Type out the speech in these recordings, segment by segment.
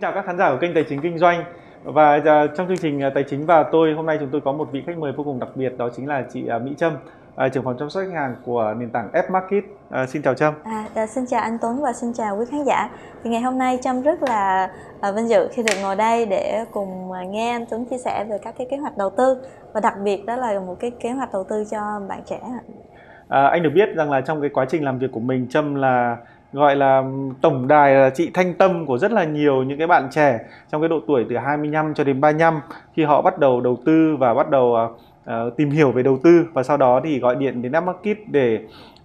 Xin chào các khán giả của kênh Tài chính Kinh doanh và à, trong chương trình à, Tài chính và tôi hôm nay chúng tôi có một vị khách mời vô cùng đặc biệt đó chính là chị à, Mỹ Trâm trưởng phòng chăm sóc khách hàng của nền tảng F Market. À, xin chào Trâm. À, à, xin chào anh Tuấn và xin chào quý khán giả. Thì ngày hôm nay Trâm rất là à, vinh dự khi được ngồi đây để cùng nghe anh Tuấn chia sẻ về các cái kế hoạch đầu tư và đặc biệt đó là một cái kế hoạch đầu tư cho bạn trẻ. À, anh được biết rằng là trong cái quá trình làm việc của mình Trâm là gọi là tổng đài là chị thanh tâm của rất là nhiều những cái bạn trẻ trong cái độ tuổi từ 25 cho đến 35 khi họ bắt đầu đầu tư và bắt đầu uh, tìm hiểu về đầu tư và sau đó thì gọi điện đến Upmarket để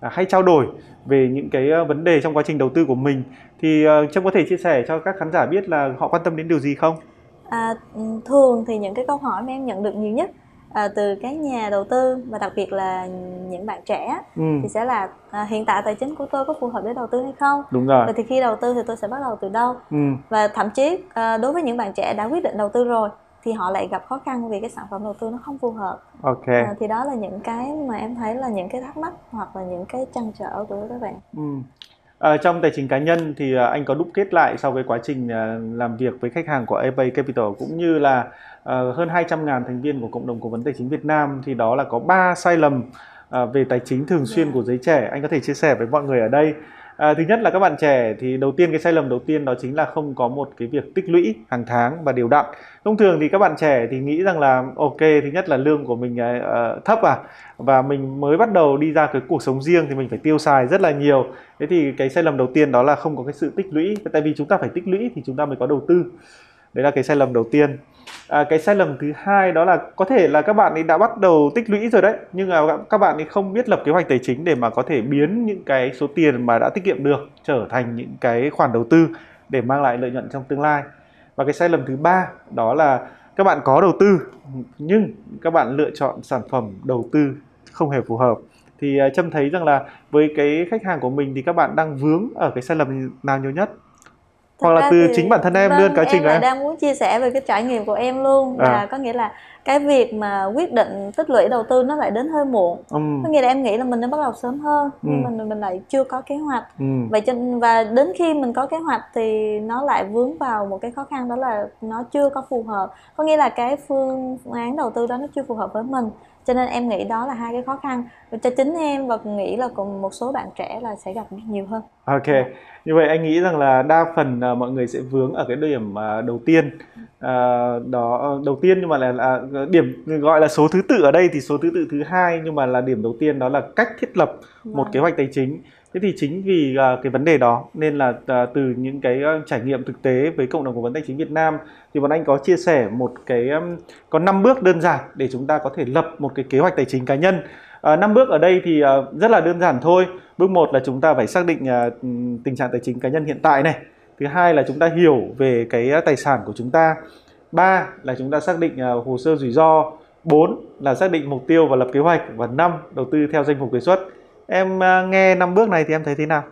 uh, hay trao đổi về những cái uh, vấn đề trong quá trình đầu tư của mình thì uh, Trâm có thể chia sẻ cho các khán giả biết là họ quan tâm đến điều gì không? À, thường thì những cái câu hỏi mà em nhận được nhiều nhất à, từ các nhà đầu tư và đặc biệt là những bạn trẻ ừ. thì sẽ là à, hiện tại tài chính của tôi có phù hợp để đầu tư hay không đúng rồi và thì khi đầu tư thì tôi sẽ bắt đầu từ đâu ừ. và thậm chí à, đối với những bạn trẻ đã quyết định đầu tư rồi thì họ lại gặp khó khăn vì cái sản phẩm đầu tư nó không phù hợp ok à, thì đó là những cái mà em thấy là những cái thắc mắc hoặc là những cái trăn trở của các bạn ừ. À, trong tài chính cá nhân thì à, anh có đúc kết lại sau cái quá trình à, làm việc với khách hàng của eBay Capital cũng như là à, hơn 200.000 thành viên của cộng đồng cố vấn tài chính Việt Nam thì đó là có 3 sai lầm à, về tài chính thường xuyên của giới trẻ anh có thể chia sẻ với mọi người ở đây À, thứ nhất là các bạn trẻ thì đầu tiên cái sai lầm đầu tiên đó chính là không có một cái việc tích lũy hàng tháng và đều đặn. Thông thường thì các bạn trẻ thì nghĩ rằng là ok thứ nhất là lương của mình uh, thấp à và mình mới bắt đầu đi ra cái cuộc sống riêng thì mình phải tiêu xài rất là nhiều. Thế thì cái sai lầm đầu tiên đó là không có cái sự tích lũy. Tại vì chúng ta phải tích lũy thì chúng ta mới có đầu tư. Đấy là cái sai lầm đầu tiên. À, cái sai lầm thứ hai đó là có thể là các bạn ấy đã bắt đầu tích lũy rồi đấy nhưng mà các bạn ấy không biết lập kế hoạch tài chính để mà có thể biến những cái số tiền mà đã tiết kiệm được trở thành những cái khoản đầu tư để mang lại lợi nhuận trong tương lai. Và cái sai lầm thứ ba đó là các bạn có đầu tư nhưng các bạn lựa chọn sản phẩm đầu tư không hề phù hợp. Thì à, trâm thấy rằng là với cái khách hàng của mình thì các bạn đang vướng ở cái sai lầm nào nhiều nhất? Hoặc là từ chính bản thân em vâng, luôn quá trình của em đang muốn chia sẻ về cái trải nghiệm của em luôn à. là có nghĩa là cái việc mà quyết định tích lũy đầu tư nó lại đến hơi muộn ừ. có nghĩa là em nghĩ là mình nên bắt đầu sớm hơn ừ. nhưng mình mình lại chưa có kế hoạch ừ. vậy cho và đến khi mình có kế hoạch thì nó lại vướng vào một cái khó khăn đó là nó chưa có phù hợp có nghĩa là cái phương án đầu tư đó nó chưa phù hợp với mình cho nên em nghĩ đó là hai cái khó khăn. Cho chính em và nghĩ là còn một số bạn trẻ là sẽ gặp nhiều hơn. Ok. Như vậy anh nghĩ rằng là đa phần uh, mọi người sẽ vướng ở cái điểm uh, đầu tiên. Uh, đó đầu tiên nhưng mà là, là điểm gọi là số thứ tự ở đây thì số thứ tự thứ hai nhưng mà là điểm đầu tiên đó là cách thiết lập một vâng. kế hoạch tài chính thế thì chính vì uh, cái vấn đề đó nên là uh, từ những cái uh, trải nghiệm thực tế với cộng đồng cố vấn tài chính Việt Nam thì bọn anh có chia sẻ một cái um, có 5 bước đơn giản để chúng ta có thể lập một cái kế hoạch tài chính cá nhân. Năm bước ở đây thì rất là đơn giản thôi. Bước một là chúng ta phải xác định tình trạng tài chính cá nhân hiện tại này. Thứ hai là chúng ta hiểu về cái tài sản của chúng ta. Ba là chúng ta xác định hồ sơ rủi ro. 4 là xác định mục tiêu và lập kế hoạch. Và 5 đầu tư theo danh mục đề xuất em uh, nghe năm bước này thì em thấy thế nào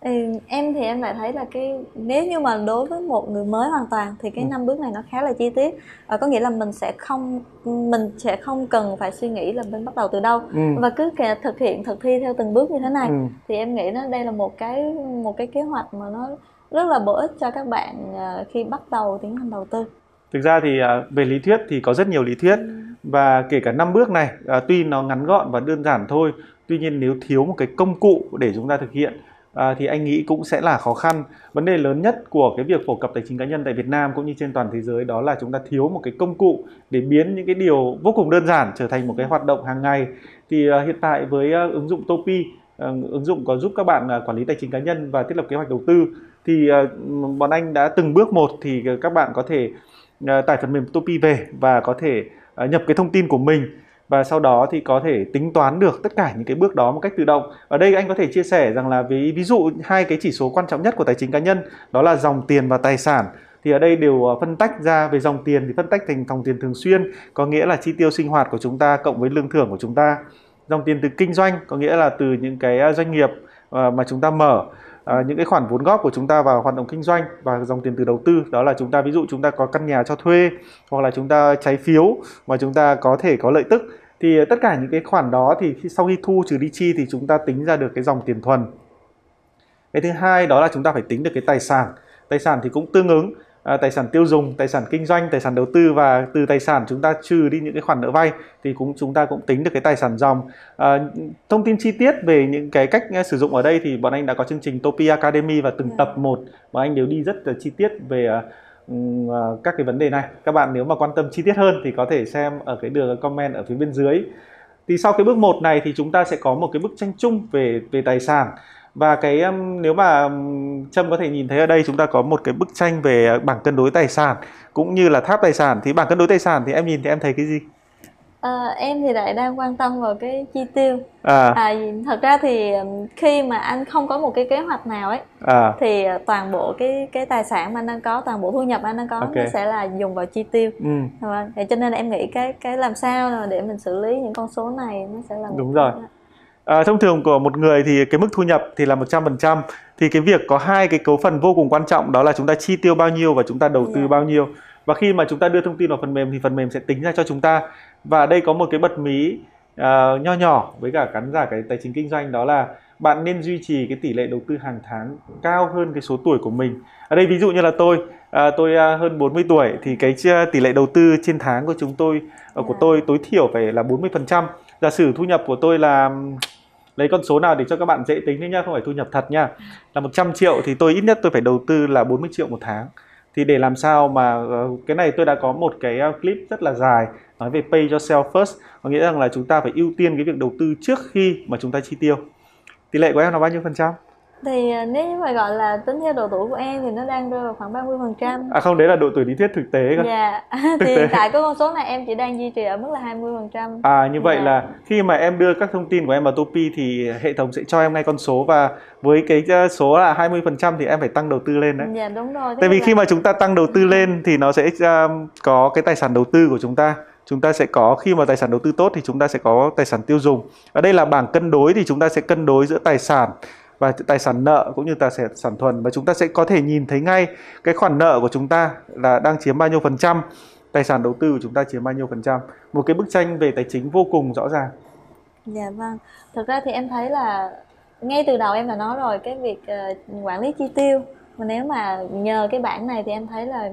Ừ, em thì em lại thấy là cái nếu như mà đối với một người mới hoàn toàn thì cái ừ. năm bước này nó khá là chi tiết à, có nghĩa là mình sẽ không mình sẽ không cần phải suy nghĩ là mình bắt đầu từ đâu ừ. và cứ kể thực hiện thực thi theo từng bước như thế này ừ. thì em nghĩ nó đây là một cái một cái kế hoạch mà nó rất là bổ ích cho các bạn uh, khi bắt đầu tiến hành đầu tư thực ra thì uh, về lý thuyết thì có rất nhiều lý thuyết ừ. và kể cả năm bước này uh, tuy nó ngắn gọn và đơn giản thôi tuy nhiên nếu thiếu một cái công cụ để chúng ta thực hiện à, thì anh nghĩ cũng sẽ là khó khăn. Vấn đề lớn nhất của cái việc phổ cập tài chính cá nhân tại Việt Nam cũng như trên toàn thế giới đó là chúng ta thiếu một cái công cụ để biến những cái điều vô cùng đơn giản trở thành một cái hoạt động hàng ngày. Thì hiện tại với ứng dụng Topi ứng dụng có giúp các bạn quản lý tài chính cá nhân và thiết lập kế hoạch đầu tư thì bọn anh đã từng bước một thì các bạn có thể Ờ, tải phần mềm Topi về và có thể ờ, nhập cái thông tin của mình. Và sau đó thì có thể tính toán được tất cả những cái bước đó một cách tự động. Ở đây anh có thể chia sẻ rằng là ví ví dụ hai cái chỉ số quan trọng nhất của tài chính cá nhân, đó là dòng tiền và tài sản. Thì ở đây đều ờ, phân tách ra về dòng tiền thì phân tách thành dòng tiền thường xuyên, có nghĩa là chi tiêu sinh hoạt của chúng ta cộng với lương thưởng của chúng ta. Dòng tiền từ kinh doanh có nghĩa là từ những cái doanh nghiệp mà chúng ta mở à, những cái khoản vốn góp của chúng ta vào hoạt động kinh doanh và dòng tiền từ đầu tư đó là chúng ta ví dụ chúng ta có căn nhà cho thuê hoặc là chúng ta trái phiếu mà chúng ta có thể có lợi tức thì tất cả những cái khoản đó thì khi, sau khi thu trừ đi chi thì chúng ta tính ra được cái dòng tiền thuần. Cái thứ hai đó là chúng ta phải tính được cái tài sản. Tài sản thì cũng tương ứng à, tài sản tiêu dùng tài sản kinh doanh tài sản đầu tư và từ tài sản chúng ta trừ đi những cái khoản nợ vay thì cũng chúng ta cũng tính được cái tài sản dòng à, thông tin chi tiết về những cái cách sử dụng ở đây thì bọn anh đã có chương trình Topi Academy và từng. Dạ. tập một mà anh đều đi rất là chi tiết về uh, các cái vấn đề này các bạn nếu mà quan tâm chi tiết hơn thì có thể xem ở cái đường comment ở phía bên dưới thì sau cái bước một này thì chúng ta sẽ có một cái bức tranh chung về về tài sản và cái um, nếu mà um, trâm có thể nhìn thấy ở đây chúng ta có một cái bức tranh về bảng cân đối tài sản cũng như là tháp tài sản thì bảng cân đối tài sản thì em nhìn thì em thấy cái gì À, em thì lại đang quan tâm vào cái chi tiêu à. à thật ra thì khi mà anh không có một cái kế hoạch nào ấy à. thì ờ, toàn bộ cái cái tài sản mà anh đang có toàn bộ thu nhập anh đang có okay. nó sẽ là dùng vào chi tiêu ừ. Vâng. thì cho nên em nghĩ cái cái làm sao để mình xử lý những con số này nó sẽ là đúng rồi À, thông thường của một người thì cái mức thu nhập thì là 100% thì cái việc có hai cái cấu phần vô cùng quan trọng đó là chúng ta chi tiêu bao nhiêu và chúng ta đầu tư yeah. Dạ. bao nhiêu. Và khi mà chúng ta đưa thông tin vào phần mềm thì phần mềm sẽ tính ra cho chúng ta. Và đây có một cái bật mí uh, nho nhỏ với cả cắn giả cái tài chính kinh doanh đó là bạn nên duy trì cái tỷ lệ đầu tư hàng tháng cao hơn cái số tuổi của mình. Ở đây ví dụ như là tôi à, tôi à, hơn 40 tuổi thì cái tỷ lệ đầu tư trên tháng của chúng tôi à, của tôi tối thiểu phải là 40% giả sử thu nhập của tôi là lấy con số nào để cho các bạn dễ tính đấy nhá không phải thu nhập thật nha. Là 100 triệu thì tôi ít nhất tôi phải đầu tư là 40 triệu một tháng. Thì để làm sao mà ờ, cái này tôi đã có một cái ờ, clip rất là dài nói về pay yourself first. Có nghĩa rằng là chúng ta phải ưu tiên cái việc đầu tư trước khi mà chúng ta chi tiêu. Tỷ lệ của em là bao nhiêu phần trăm? Thì à, nếu mà gọi là tính theo độ tuổi của em thì nó đang rơi vào khoảng 30 phần trăm. À không đấy là độ tuổi lý thuyết thực tế cơ. Dạ. Thực thì tế. tại cái con số này em chỉ đang duy trì ở mức là 20 phần trăm. À như vậy dạ. là khi mà em đưa các thông tin của em vào Topi thì hệ thống sẽ cho em ngay con số và với cái ờ, số là 20 phần trăm thì em phải tăng đầu tư lên đấy. Dạ đúng rồi. Tại vì là... khi mà chúng ta tăng đầu tư lên thì nó sẽ uh, có cái tài sản đầu tư của chúng ta. Chúng ta sẽ có khi mà tài sản đầu tư tốt thì chúng ta sẽ có tài sản tiêu dùng. Ở đây là bảng cân đối thì chúng ta sẽ cân đối giữa tài sản và tài sản nợ cũng như tài sản thuần. Và chúng ta sẽ có thể nhìn thấy ngay cái khoản nợ của chúng ta là đang chiếm bao nhiêu phần trăm. Tài sản đầu tư của chúng ta chiếm bao nhiêu phần trăm. Một cái bức tranh về tài chính vô cùng rõ ràng. Dạ vâng. Thực ra thì em thấy là ngay từ đầu em đã nói rồi cái việc uh, quản lý chi tiêu. Mà nếu mà nhờ cái bảng này thì em thấy là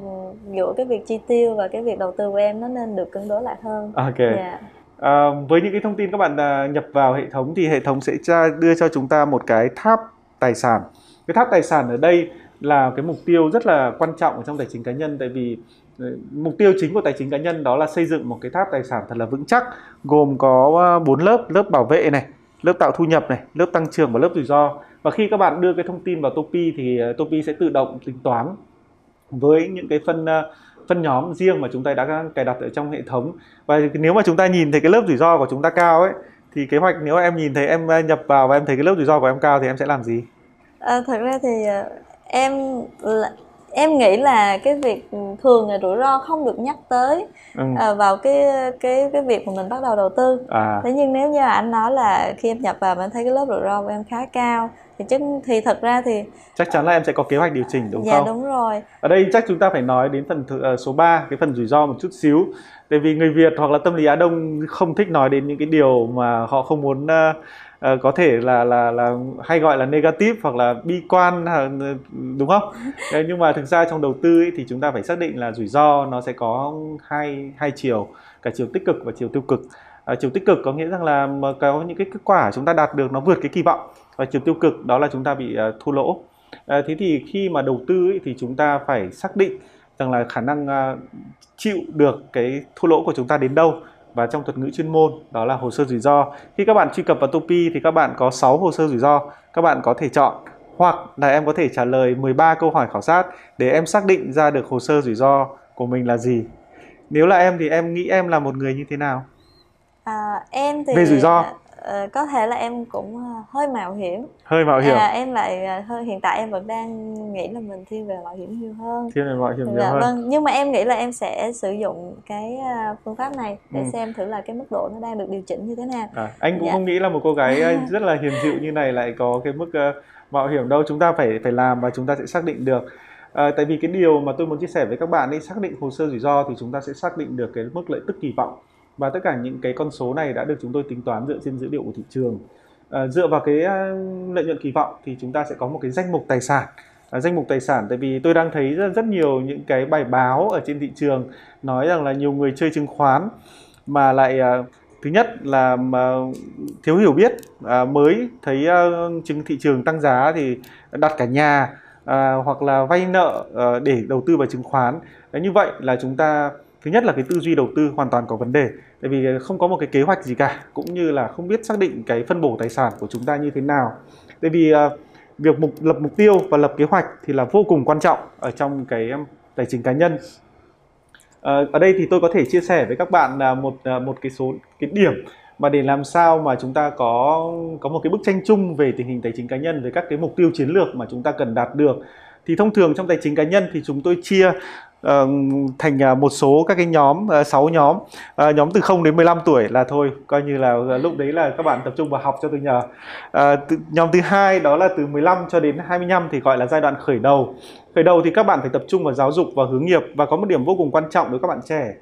giữa cái việc chi tiêu và cái việc đầu tư của em nó nên được cân đối lại hơn. Ok. Yeah. À, với những cái thông tin các bạn à, nhập vào hệ thống thì hệ thống sẽ tra, đưa cho chúng ta một cái tháp tài sản. Cái tháp tài sản ở đây là cái mục tiêu rất là quan trọng ở trong tài chính cá nhân tại vì ờ, mục tiêu chính của tài chính cá nhân đó là xây dựng một cái tháp tài sản thật là vững chắc gồm có ờ, bốn lớp lớp bảo vệ này lớp tạo thu nhập này lớp tăng trưởng và lớp rủi ro và khi các bạn đưa cái thông tin vào Topi thì Topi sẽ tự động tính toán với những cái phân uh, phân nhóm riêng mà chúng ta đã cài đặt ở trong hệ thống. Và nếu mà chúng ta nhìn thấy cái lớp rủi ro của chúng ta cao ấy thì kế hoạch nếu em nhìn thấy em nhập vào và em thấy cái lớp rủi ro của em cao thì em sẽ làm gì? À, thật ra thì à, em em nghĩ là cái việc thường là rủi ro không được nhắc tới ừ. à, vào cái cái cái việc mà mình bắt đầu đầu tư à. thế nhưng nếu như anh nói là khi em nhập vào em thấy cái lớp rủi ro của em khá cao thì chắc thì thật ra thì chắc chắn là em sẽ có kế hoạch điều chỉnh đúng dạ, không? Dạ đúng rồi. Ở đây chắc chúng ta phải nói đến phần uh, số 3 cái phần rủi ro một chút xíu. Tại vì người Việt hoặc là tâm lý Á Đông không thích nói đến những cái điều mà họ không muốn uh, uh, có thể là là là hay gọi là negative hoặc là bi quan đúng không? Nhưng mà thực ra trong đầu tư ấy, thì chúng ta phải xác định là rủi ro nó sẽ có hai hai chiều, cả chiều tích cực và chiều tiêu cực. À, chiều tích cực có nghĩa rằng là có những cái kết quả chúng ta đạt được nó vượt cái kỳ vọng và chiều tiêu cực đó là chúng ta bị uh, thua lỗ à, thế thì khi mà đầu tư ấy, thì chúng ta phải xác định rằng là khả năng uh, chịu được cái thua lỗ của chúng ta đến đâu và trong thuật ngữ chuyên môn đó là hồ sơ rủi ro. Khi các bạn truy cập vào Topi thì các bạn có 6 hồ sơ rủi ro. Các bạn có thể chọn hoặc là em có thể trả lời 13 câu hỏi khảo sát để em xác định ra được hồ sơ rủi ro của mình là gì. Nếu là em thì em nghĩ em là một người như thế nào? À, em thì về rủi ro uh, có thể là em cũng uh, hơi mạo hiểm. Hơi mạo hiểm. À, em lại uh, hơi hiện tại em vẫn đang nghĩ là mình thiên về mạo hiểm nhiều hơn. Thiên về mạo hiểm nhiều dạ, hơn. vâng nhưng mà em nghĩ là em sẽ sử dụng cái phương pháp này để ừ. xem thử là cái mức độ nó đang được điều chỉnh như thế nào. À, anh cũng dạ. không nghĩ là một cô gái rất là hiền dịu như này lại có cái mức uh, mạo hiểm đâu. Chúng ta phải phải làm và chúng ta sẽ xác định được. À, tại vì cái điều mà tôi muốn chia sẻ với các bạn ấy xác định hồ sơ rủi ro thì chúng ta sẽ xác định được cái mức lợi tức kỳ vọng và tất cả những cái con số này đã được chúng tôi tính toán dựa trên dữ liệu của thị trường. À, dựa vào cái à, lợi nhuận kỳ vọng thì chúng ta sẽ có một cái danh mục tài sản. À, danh mục tài sản tại vì tôi đang thấy rất rất nhiều những cái bài báo ở trên thị trường nói rằng là nhiều người chơi chứng khoán mà lại à, thứ nhất là mà thiếu hiểu biết à, mới thấy à, chứng thị trường tăng giá thì đặt cả nhà à, hoặc là vay nợ à, để đầu tư vào chứng khoán. À, như vậy là chúng ta thứ nhất là cái tư duy đầu tư hoàn toàn có vấn đề tại vì không có một cái kế hoạch gì cả cũng như là không biết xác định cái phân bổ tài sản của chúng ta như thế nào. Tại vì uh, việc mục lập mục tiêu và lập kế hoạch thì là vô cùng quan trọng ở trong cái um, tài chính cá nhân. À, ở đây thì tôi có thể chia sẻ với các bạn là một à, một cái số cái điểm mà để làm sao mà chúng ta có có một cái bức tranh chung về tình hình tài chính cá nhân về các cái mục tiêu chiến lược mà chúng ta cần đạt được. Thì thông thường trong tài chính cá nhân thì chúng tôi chia thành à, một số các cái nhóm ờ, 6 nhóm. Ờ, nhóm từ 0 đến 15 tuổi là thôi coi như là ờ, lúc đấy là các bạn tập trung vào học cho tôi nhờ. Nhóm thứ hai đó là từ 15 cho đến 25 thì gọi là giai đoạn khởi đầu. Khởi đầu thì các bạn phải tập trung vào giáo dục và hướng nghiệp và có một điểm vô cùng quan trọng đối với các bạn trẻ.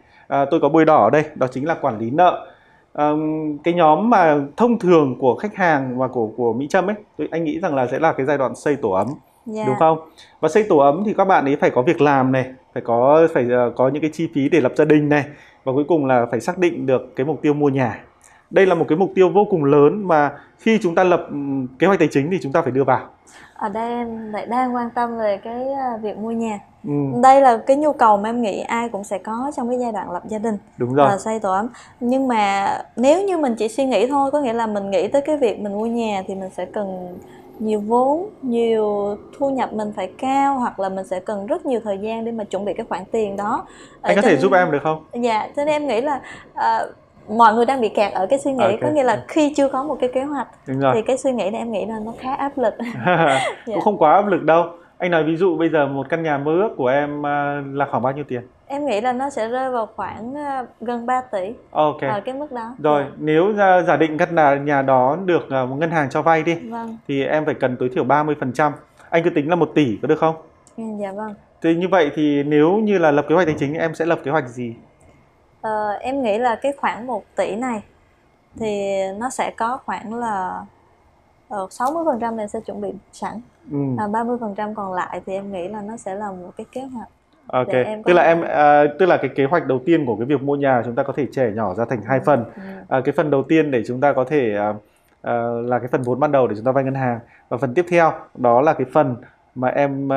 Tôi có bôi đỏ ở đây đó chính là quản lý nợ. Um, cái nhóm mà thông thường của khách hàng và của của Mỹ Trâm ấy tôi anh nghĩ rằng là sẽ là cái giai đoạn xây tổ ấm yeah. Dạ. đúng không và xây tổ ấm thì các bạn ấy phải có việc làm này phải có phải uh, có những cái chi phí để lập gia đình này và cuối cùng là phải xác định được cái mục tiêu mua nhà đây là một cái mục tiêu vô cùng lớn mà khi chúng ta lập kế hoạch tài chính thì chúng ta phải đưa vào ở đây em lại đang quan tâm về cái à, việc mua nhà ừ. đây là cái nhu cầu mà em nghĩ ai cũng sẽ có trong cái giai đoạn lập gia đình đúng rồi là xây tổ ấm nhưng mà nếu như mình chỉ suy nghĩ thôi có nghĩa là mình nghĩ tới cái việc mình mua nhà thì mình sẽ cần nhiều vốn nhiều thu nhập mình phải cao hoặc là mình sẽ cần rất nhiều thời gian để mà chuẩn bị cái khoản tiền đó. Anh có thể giúp em được không? Dạ cho nên em nghĩ là uh, mọi người đang bị kẹt ở cái suy nghĩ okay. có nghĩa là khi chưa có một cái kế hoạch thì cái suy nghĩ này em nghĩ là nó khá áp lực. Dạ. cũng không quá áp lực đâu. Anh nói ví dụ bây giờ một căn nhà mơ ước của em à, là khoảng bao nhiêu tiền em nghĩ là nó sẽ rơi vào khoảng à, gần 3 tỷ ok ở cái mức đó rồi. Dạ. nếu giả định căn nhà nhà đó được à, một ngân hàng cho vay đi vâng. thì em phải cần tối thiểu 30 phần trăm anh cứ tính là một tỷ có được không ừ, dạ vâng thì như vậy thì nếu như là lập kế hoạch tài chính em sẽ lập kế hoạch gì Ờ, em nghĩ là cái khoảng 1 tỷ này thì nó sẽ có khoảng là uh, 60% em sẽ chuẩn bị sẵn ừ. và 30% còn lại thì em nghĩ là nó sẽ là một cái kế hoạch Ok, tức là em uh, tức là cái kế hoạch đầu tiên của cái việc mua nhà chúng ta có thể trẻ nhỏ ra thành hai phần. Ừ. Uh, cái phần đầu tiên để chúng ta có thể uh, uh, là cái phần vốn ban đầu để chúng ta vay ngân hàng và phần tiếp theo đó là cái phần mà em uh,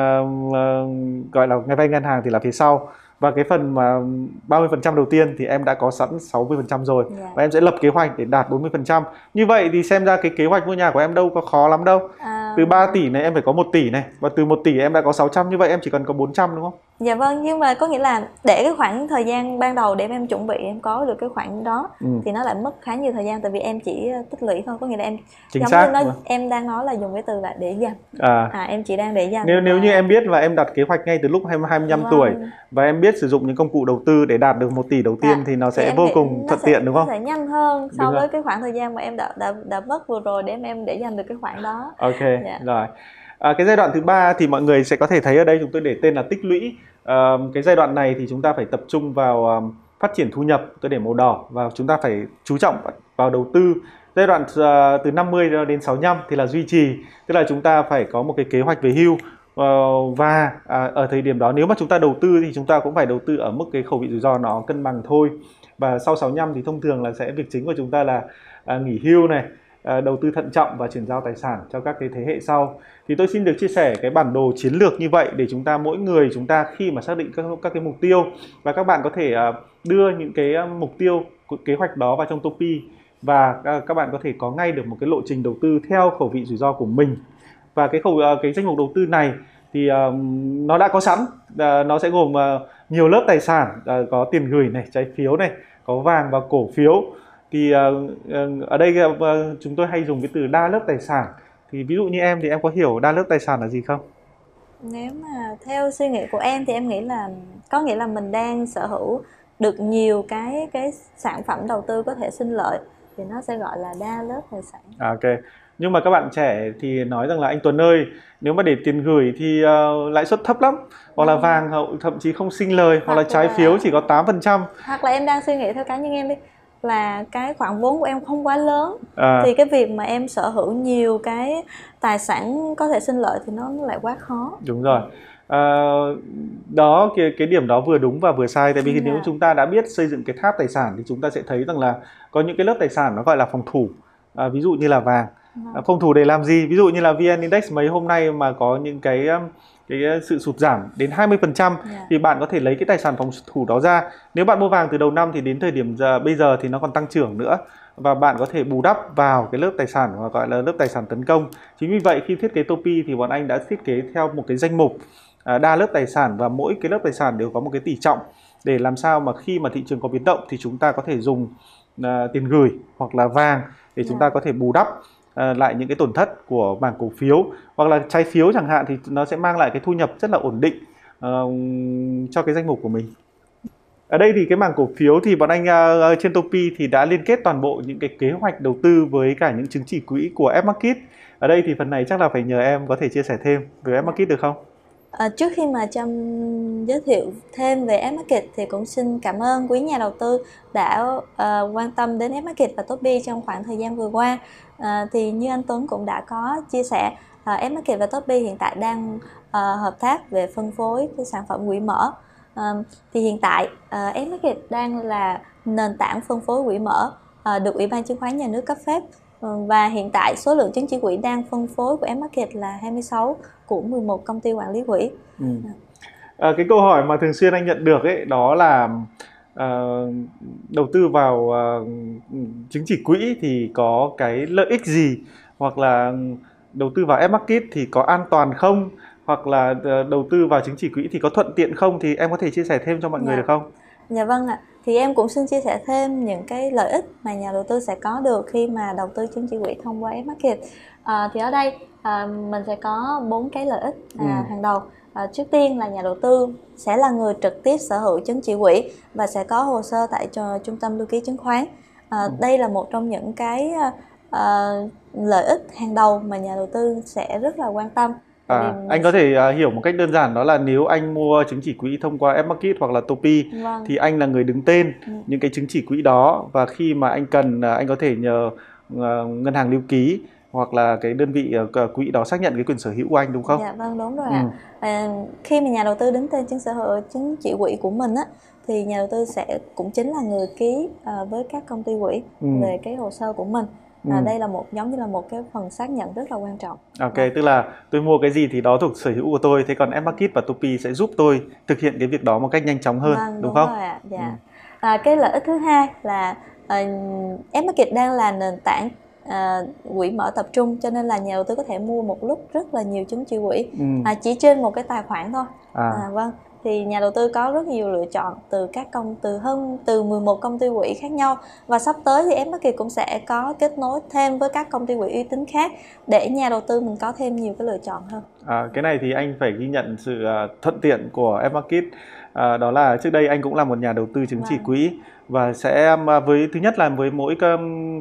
uh, gọi là ngay vay ngân hàng thì là phía sau và cái phần mà 30% đầu tiên thì em đã có sẵn 60% rồi yeah. Dạ. và em sẽ lập kế hoạch để đạt 40%. Như vậy thì xem ra cái kế hoạch mua nhà của em đâu có khó lắm đâu. À... Từ 3 tỷ này em phải có 1 tỷ này và từ 1 tỷ em đã có 600 như vậy em chỉ cần có 400 đúng không? Dạ vâng, nhưng mà có nghĩa là để cái khoảng thời gian ban đầu để em chuẩn bị em có được cái khoản đó ừ. thì nó lại mất khá nhiều thời gian tại vì em chỉ ờ, tích lũy thôi, có nghĩa là em Chính giống xác, như nó em đang nói là dùng cái từ là để dành. À, à em chỉ đang để dành. Nếu và... nếu như em biết và em đặt kế hoạch ngay từ lúc 25 vâng. tuổi và em biết sử dụng những công cụ đầu tư để đạt được 1 tỷ đầu tiên à, thì nó sẽ vô cùng thuận tiện đúng không? Nó sẽ nhanh hơn so đúng với rồi. cái khoảng thời gian mà em đã đã đã mất vừa rồi để em em để dành được cái khoản đó. Ok, dạ. rồi. À, cái giai đoạn thứ ba thì mọi người sẽ có thể thấy ở đây chúng tôi để tên là tích lũy. À, cái giai đoạn này thì chúng ta phải tập trung vào um, phát triển thu nhập tôi để màu đỏ và chúng ta phải chú trọng vào đầu tư. Giai đoạn uh, từ 50 đến 65 thì là duy trì tức là chúng ta phải có một cái kế hoạch về hưu. Uh, và uh, ở thời điểm đó nếu mà chúng ta đầu tư thì chúng ta cũng phải đầu tư ở mức cái khẩu vị rủi ro nó cân bằng thôi. Và sau 65 thì thông thường là sẽ việc chính của chúng ta là uh, nghỉ hưu này À, đầu tư thận trọng và chuyển giao tài sản cho các cái thế hệ sau. Thì tôi xin được chia sẻ cái bản đồ chiến lược như vậy để chúng ta mỗi người chúng ta khi mà xác định các các cái mục tiêu và các bạn có thể à, đưa những cái à, mục tiêu kế hoạch đó vào trong Topi và các bạn có thể có ngay được một cái lộ trình đầu tư theo khẩu vị rủi ro của mình. Và cái khẩu cái danh mục đầu tư này thì uh, nó đã có sẵn uh, nó sẽ gồm uh, nhiều lớp tài sản uh, có tiền gửi này trái phiếu này có vàng và cổ phiếu thì uh, uh, ở đây uh, chúng tôi hay dùng cái từ đa lớp tài sản thì ví dụ như em thì em có hiểu đa lớp tài sản là gì không nếu mà theo suy nghĩ của em thì em nghĩ là có nghĩa là mình đang sở hữu được nhiều cái cái sản phẩm đầu tư có thể sinh lợi thì nó sẽ gọi là đa lớp tài sản. À, ok. Nhưng mà các bạn trẻ thì nói rằng là anh Tuấn ơi, nếu mà để tiền gửi thì uh, lãi suất thấp lắm, hoặc là ừ. vàng thậm chí không sinh lời, hoặc, hoặc là trái là... phiếu chỉ có 8%. Hoặc là em đang suy nghĩ theo cá nhân em đi là cái khoản vốn của em không quá lớn à. thì cái việc mà em sở hữu nhiều cái tài sản có thể sinh lợi thì nó lại quá khó đúng rồi à, đó cái cái điểm đó vừa đúng và vừa sai tại vì yeah. nếu dạ. chúng ta đã biết xây dựng cái tháp tài sản thì chúng ta sẽ thấy rằng là có những cái lớp tài sản nó gọi là phòng thủ à, ví dụ như là vàng vâng. à, phòng thủ để làm gì ví dụ như là vn index mấy hôm nay mà có những cái cái sự sụt giảm đến 20% yeah. Dạ. thì bạn có thể lấy cái tài sản phòng thủ đó ra. Nếu bạn mua vàng từ đầu năm thì đến thời điểm giờ bây giờ thì nó còn tăng trưởng nữa và bạn có thể bù đắp vào cái lớp tài sản mà gọi là lớp tài sản tấn công. Chính vì vậy khi thiết kế Topi thì bọn anh đã thiết kế theo một cái danh mục à, đa lớp tài sản và mỗi cái lớp tài sản đều có một cái tỷ trọng để làm sao mà khi mà thị trường có biến động thì chúng ta có thể dùng uh, tiền gửi hoặc là vàng để chúng ta dạ. có thể bù đắp Ờ, lại những cái tổn thất của mảng cổ phiếu hoặc là trái phiếu chẳng hạn thì nó sẽ mang lại cái thu nhập rất là ổn định uh, cho cái danh mục của mình ở đây thì cái mảng cổ phiếu thì bọn anh uh, trên Topi thì đã liên kết toàn bộ những cái kế hoạch đầu tư với cả những chứng chỉ quỹ của fmarket. Ở đây thì phần này chắc là phải nhờ em có thể chia sẻ thêm về fmarket được không? À, trước khi mà Trâm giới thiệu thêm về fmarket thì cũng xin cảm ơn quý nhà đầu tư đã uh, quan tâm đến fmarket và Topi trong khoảng thời gian vừa qua. Uh, thì như anh Tuấn cũng đã có chia sẻ, uh, F-Market và Topi hiện tại đang uh, hợp tác về phân phối cái sản phẩm quỹ mở. Uh, thì hiện tại uh, F-Market đang là nền tảng phân phối quỹ mở uh, được Ủy ban chứng khoán nhà nước cấp phép Vâng, và hiện tại số lượng chứng chỉ quỹ đang phân phối của M-Market là 26 của 11 công ty quản lý quỹ. Ừ. À, cái câu hỏi mà thường xuyên anh nhận được ấy đó là uh, đầu tư vào uh, chứng chỉ quỹ thì có cái lợi ích gì hoặc là đầu tư vào M-Market thì có an toàn không hoặc là đầu tư vào chứng chỉ quỹ thì có thuận tiện không thì em có thể chia sẻ thêm cho mọi dạ. người được không? Dạ vâng ạ thì em cũng xin chia sẻ thêm những cái lợi ích mà nhà đầu tư sẽ có được khi mà đầu tư chứng chỉ quỹ thông qua F-Market à, thì ở đây à, mình sẽ có bốn cái lợi ích à, ừ. hàng đầu à, trước tiên là nhà đầu tư sẽ là người trực tiếp sở hữu chứng chỉ quỹ và sẽ có hồ sơ tại trung tâm lưu ký chứng khoán à, ừ. đây là một trong những cái à, lợi ích hàng đầu mà nhà đầu tư sẽ rất là quan tâm À, anh có thể uh, hiểu một cách đơn giản đó là nếu anh mua chứng chỉ quỹ thông qua Fmarket hoặc là Topi vâng. thì anh là người đứng tên ừ. những cái chứng chỉ quỹ đó và khi mà anh cần uh, anh có thể nhờ uh, ngân hàng lưu ký hoặc là cái đơn vị uh, quỹ đó xác nhận cái quyền sở hữu của anh đúng không? Dạ vâng đúng rồi ừ. ạ. À, khi mà nhà đầu tư đứng tên chứng sở hữu chứng chỉ quỹ của mình á thì nhà đầu tư sẽ cũng chính là người ký uh, với các công ty quỹ ừ. về cái hồ sơ của mình à, ừ. đây là một giống như là một cái phần xác nhận rất là quan trọng ok à. tức là tôi mua cái gì thì đó thuộc sở hữu của tôi thế còn Fmarket và Topi sẽ giúp tôi thực hiện cái việc đó một cách nhanh chóng hơn vâng, đúng, đúng không rồi ạ. dạ ừ. à, cái lợi ích thứ hai là uh, Fmarket đang là nền tảng uh, quỹ mở tập trung cho nên là nhà đầu tư có thể mua một lúc rất là nhiều chứng chỉ quỹ ừ. à, chỉ trên một cái tài khoản thôi à. À, vâng thì nhà đầu tư có rất nhiều lựa chọn từ các công từ hơn từ 11 công ty quỹ khác nhau và sắp tới thì em Market cũng sẽ có kết nối thêm với các công ty quỹ uy tín khác để nhà đầu tư mình có thêm nhiều cái lựa chọn hơn. À, cái này thì anh phải ghi nhận sự uh, thuận tiện của em Market. À, đó là trước đây anh cũng là một nhà đầu tư chứng chỉ vâng. quỹ và sẽ với thứ nhất là với mỗi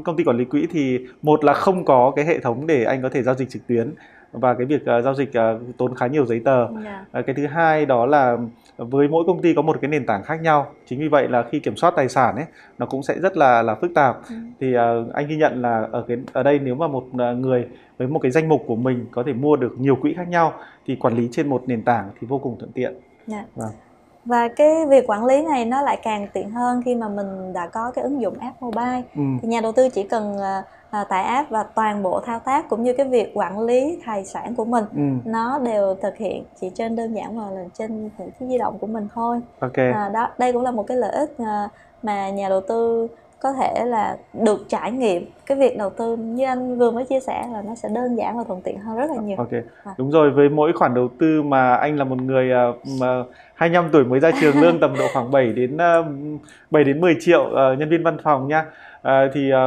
công ty quản lý quỹ thì một là không có cái hệ thống để anh có thể giao dịch trực tuyến và cái việc uh, giao dịch uh, tốn khá nhiều giấy tờ. Yeah. Dạ. Uh, cái thứ hai đó là với mỗi công ty có một cái nền tảng khác nhau. Chính vì vậy là khi kiểm soát tài sản ấy nó cũng sẽ rất là là phức tạp. Ừ. Thì uh, anh ghi nhận là ở cái ở đây nếu mà một người với một cái danh mục của mình có thể mua được nhiều quỹ khác nhau thì quản lý trên một nền tảng thì vô cùng thuận tiện. Yeah. Dạ. Vâng và cái việc quản lý này nó lại càng tiện hơn khi mà mình đã có cái ứng dụng app mobile ừ. thì nhà đầu tư chỉ cần uh, tải app và toàn bộ thao tác cũng như cái việc quản lý tài sản của mình ừ. nó đều thực hiện chỉ trên đơn giản mà là trên những cái di động của mình thôi okay. à, đó đây cũng là một cái lợi ích uh, mà nhà đầu tư có thể là được trải nghiệm cái việc đầu tư như anh vừa mới chia sẻ là nó sẽ đơn giản và thuận tiện hơn rất là nhiều. Ok. À. Đúng rồi với mỗi khoản đầu tư mà anh là một người uh, mà 25 tuổi mới ra trường lương tầm độ khoảng 7 đến uh, 7 đến 10 triệu uh, nhân viên văn phòng nha à, thì à,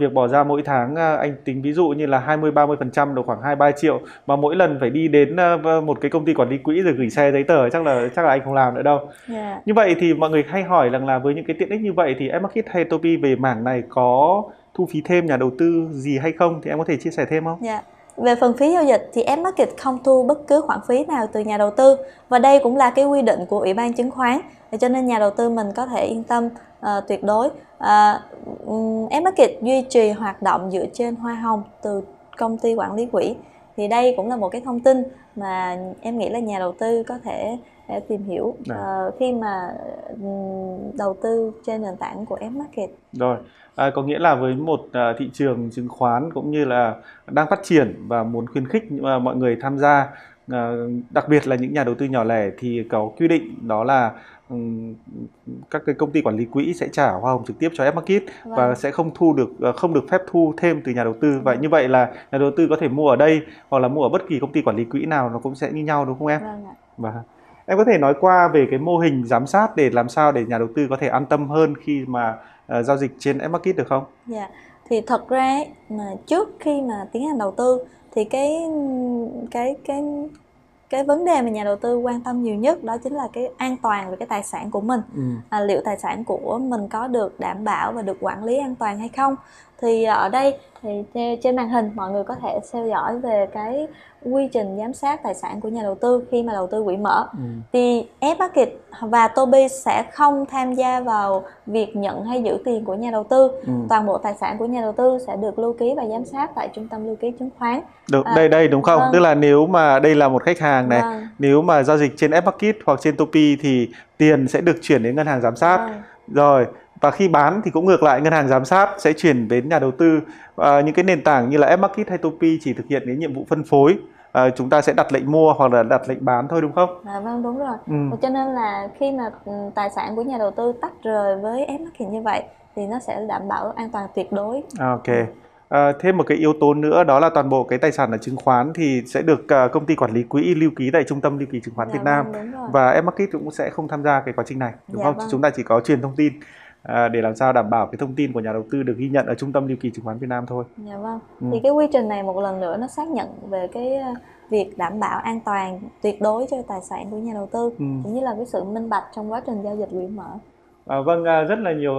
việc bỏ ra mỗi tháng à, anh tính ví dụ như là 20 30 phần trăm được khoảng 2 3 triệu mà mỗi lần phải đi đến à, một cái công ty quản lý quỹ rồi gửi xe giấy tờ chắc là chắc là anh không làm nữa đâu. Yeah. Dạ. Như vậy thì mọi người hay hỏi rằng là với những cái tiện ích như vậy thì Fmarket hay Topi về mảng này có thu phí thêm nhà đầu tư gì hay không thì em có thể chia sẻ thêm không? Dạ. Yeah. Về phần phí giao dịch thì Fmarket không thu bất cứ khoản phí nào từ nhà đầu tư và đây cũng là cái quy định của Ủy ban chứng khoán cho nên nhà đầu tư mình có thể yên tâm uh, tuyệt đối uh, uh, Market duy trì hoạt động dựa trên hoa hồng từ công ty quản lý quỹ thì đây cũng là một cái thông tin mà em nghĩ là nhà đầu tư có thể để tìm hiểu uh, khi mà đầu tư trên nền tảng của F Market. Rồi, à, có nghĩa là với một uh, thị trường chứng khoán cũng như là đang phát triển và muốn khuyến khích uh, mọi người tham gia uh, đặc biệt là những nhà đầu tư nhỏ lẻ thì có quy định đó là các cái công ty quản lý quỹ sẽ trả hoa hồng trực tiếp cho F Market vâng. và sẽ không thu được uh, không được phép thu thêm từ nhà đầu tư và như vậy là nhà đầu tư có thể mua ở đây hoặc là mua ở bất kỳ công ty quản lý quỹ nào nó cũng sẽ như nhau đúng không em? Vâng ạ. Và em có thể nói qua về cái mô hình giám sát để làm sao để nhà đầu tư có thể an tâm hơn khi mà uh, giao dịch trên Fmarket được không? Dạ, yeah. thì thật ra mà trước khi mà tiến hành đầu tư thì cái cái cái cái vấn đề mà nhà đầu tư quan tâm nhiều nhất đó chính là cái an toàn về cái tài sản của mình ừ. à, liệu tài sản của mình có được đảm bảo và được quản lý an toàn hay không thì ở đây thì trên màn hình mọi người có thể theo dõi về cái quy trình giám sát tài sản của nhà đầu tư khi mà đầu tư quỹ mở ừ. thì F-Market và Toby sẽ không tham gia vào việc nhận hay giữ tiền của nhà đầu tư ừ. toàn bộ tài sản của nhà đầu tư sẽ được lưu ký và giám sát tại trung tâm lưu ký chứng khoán được à, đây đây đúng không vâng. tức là nếu mà đây là một khách hàng này vâng. nếu mà giao dịch trên F-Market hoặc trên Topi thì tiền sẽ được chuyển đến ngân hàng giám sát vâng. rồi và khi bán thì cũng ngược lại ngân hàng giám sát sẽ chuyển đến nhà đầu tư à, những cái nền tảng như là Fmarket hay Topi chỉ thực hiện cái nhiệm vụ phân phối à, chúng ta sẽ đặt lệnh mua hoặc là đặt lệnh bán thôi đúng không? À, vâng đúng rồi. Ừ. Cho nên là khi mà ừ, tài sản của nhà đầu tư tách rời với Fmarket như vậy thì nó sẽ đảm bảo an toàn tuyệt đối. Ok. À, thêm một cái yếu tố nữa đó là toàn bộ cái tài sản ở chứng khoán thì sẽ được uh, công ty quản lý quỹ lưu ký tại trung tâm lưu ký chứng khoán dạ, Việt Nam vâng, và Fmarket cũng sẽ không tham gia cái quá trình này đúng dạ, không? Vâng. Chúng ta chỉ có truyền thông tin à, để làm sao đảm bảo cái thông tin của nhà đầu tư được ghi nhận ở trung tâm lưu ký chứng khoán Việt Nam thôi. Dạ vâng. Ừ. Thì cái quy trình này một lần nữa nó xác nhận về cái ờ, việc đảm bảo an toàn tuyệt đối cho tài sản của nhà đầu tư ừ. cũng như là cái sự minh bạch trong quá trình giao dịch quỹ mở. À, vâng, à, rất là nhiều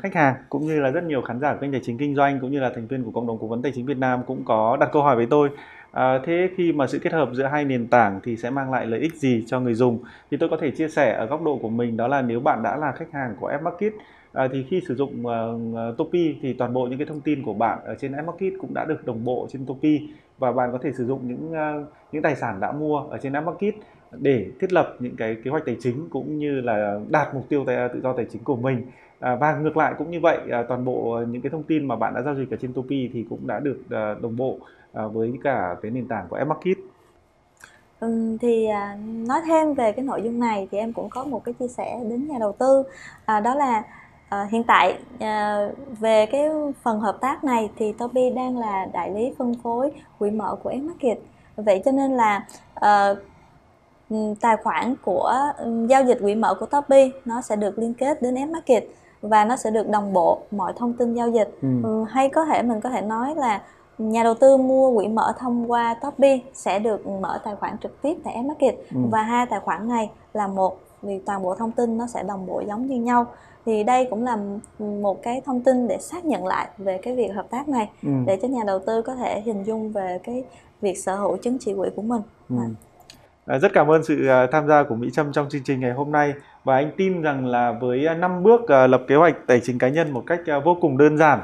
khách hàng cũng như là rất nhiều khán giả kênh tài chính kinh doanh cũng như là thành viên của cộng đồng cố vấn tài chính Việt Nam cũng có đặt câu hỏi với tôi À, thế khi mà sự kết hợp giữa hai nền tảng thì sẽ mang lại lợi ích gì cho người dùng? Thì tôi có thể chia sẻ ở góc độ của mình đó là nếu bạn đã là khách hàng của AppMarket à, thì khi sử dụng uh, Topi thì toàn bộ những cái thông tin của bạn ở trên AppMarket cũng đã được đồng bộ trên Topi và bạn có thể sử dụng những uh, những tài sản đã mua ở trên AppMarket để thiết lập những cái kế hoạch tài chính cũng như là đạt mục tiêu tài, tự do tài chính của mình. À, và ngược lại cũng như vậy à, toàn bộ những cái thông tin mà bạn đã giao dịch ở trên Topi thì cũng đã được à, đồng bộ à, với cả cái nền tảng của Fmarket Ừ, thì à, nói thêm về cái nội dung này thì em cũng có một cái chia sẻ đến nhà đầu tư. À, đó là à, hiện tại à, về cái phần hợp tác này thì Topi đang là đại lý phân phối quỹ mở của Fmarket vậy cho nên là à, tài khoản của giao dịch quỹ mở của Toby nó sẽ được liên kết đến Fmarket và nó sẽ được đồng bộ mọi thông tin giao dịch ừ. Ừ, hay có thể mình có thể nói là nhà đầu tư mua quỹ mở thông qua Topi sẽ được mở tài khoản trực tiếp tại Fmarket ừ. và hai tài khoản này là một vì toàn bộ thông tin nó sẽ đồng bộ giống như nhau thì đây cũng là một cái thông tin để xác nhận lại về cái việc hợp tác này ừ. để cho nhà đầu tư có thể hình dung về cái việc sở hữu chứng chỉ quỹ của mình. Ừ. À, À, rất cảm ơn sự à, tham gia của Mỹ Trâm trong chương trình ngày hôm nay. Và anh tin rằng là với à, 5 bước lập kế hoạch tài chính cá nhân một cách vô cùng đơn giản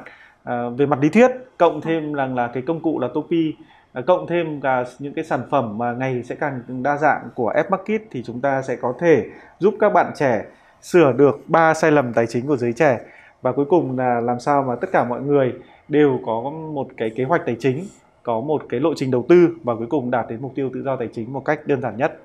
về mặt lý thuyết, cộng thêm rằng là cái công cụ là Topi cộng thêm cả những cái sản phẩm mà ngày sẽ càng đa dạng của F Market thì chúng ta sẽ có thể giúp các bạn trẻ sửa được ba sai lầm tài chính của giới trẻ. Và cuối cùng là làm sao mà tất cả mọi người đều có một cái kế hoạch tài chính có một cái lộ trình đầu tư và cuối cùng đạt đến mục tiêu tự do tài chính một cách đơn giản nhất.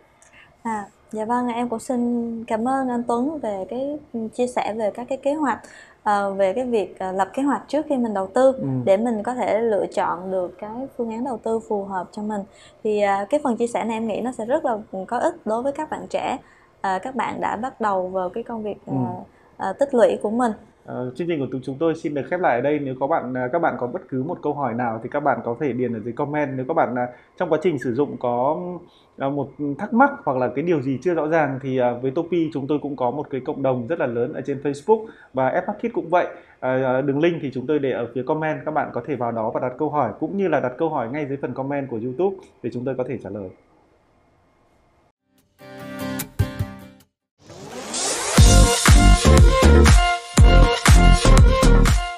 À, dạ vâng, em cũng xin cảm ơn anh Tuấn về cái chia sẻ về các cái kế hoạch uh, về cái việc uh, lập kế hoạch trước khi mình đầu tư ừ. để mình có thể lựa chọn được cái phương án đầu tư phù hợp cho mình. Thì uh, cái phần chia sẻ này em nghĩ nó sẽ rất là có ích đối với các bạn trẻ. Các bạn đã bắt đầu vào cái công việc ừ. tích lũy của mình Ờ, chương trình của chúng tôi xin được khép lại ở đây. Nếu có bạn à, các bạn có bất cứ một câu hỏi nào thì các bạn có thể điền ở dưới comment. Nếu các bạn à, trong quá trình sử dụng có à, một thắc mắc hoặc là cái điều gì chưa rõ ràng thì với Topi chúng tôi cũng có một cái cộng đồng rất là lớn ở trên Facebook và App Market cũng vậy. Đường link thì chúng tôi để ở phía comment. Các bạn có thể vào đó và đặt câu hỏi cũng như là đặt câu hỏi ngay dưới phần comment của YouTube để chúng tôi có thể trả lời. We'll Thank you.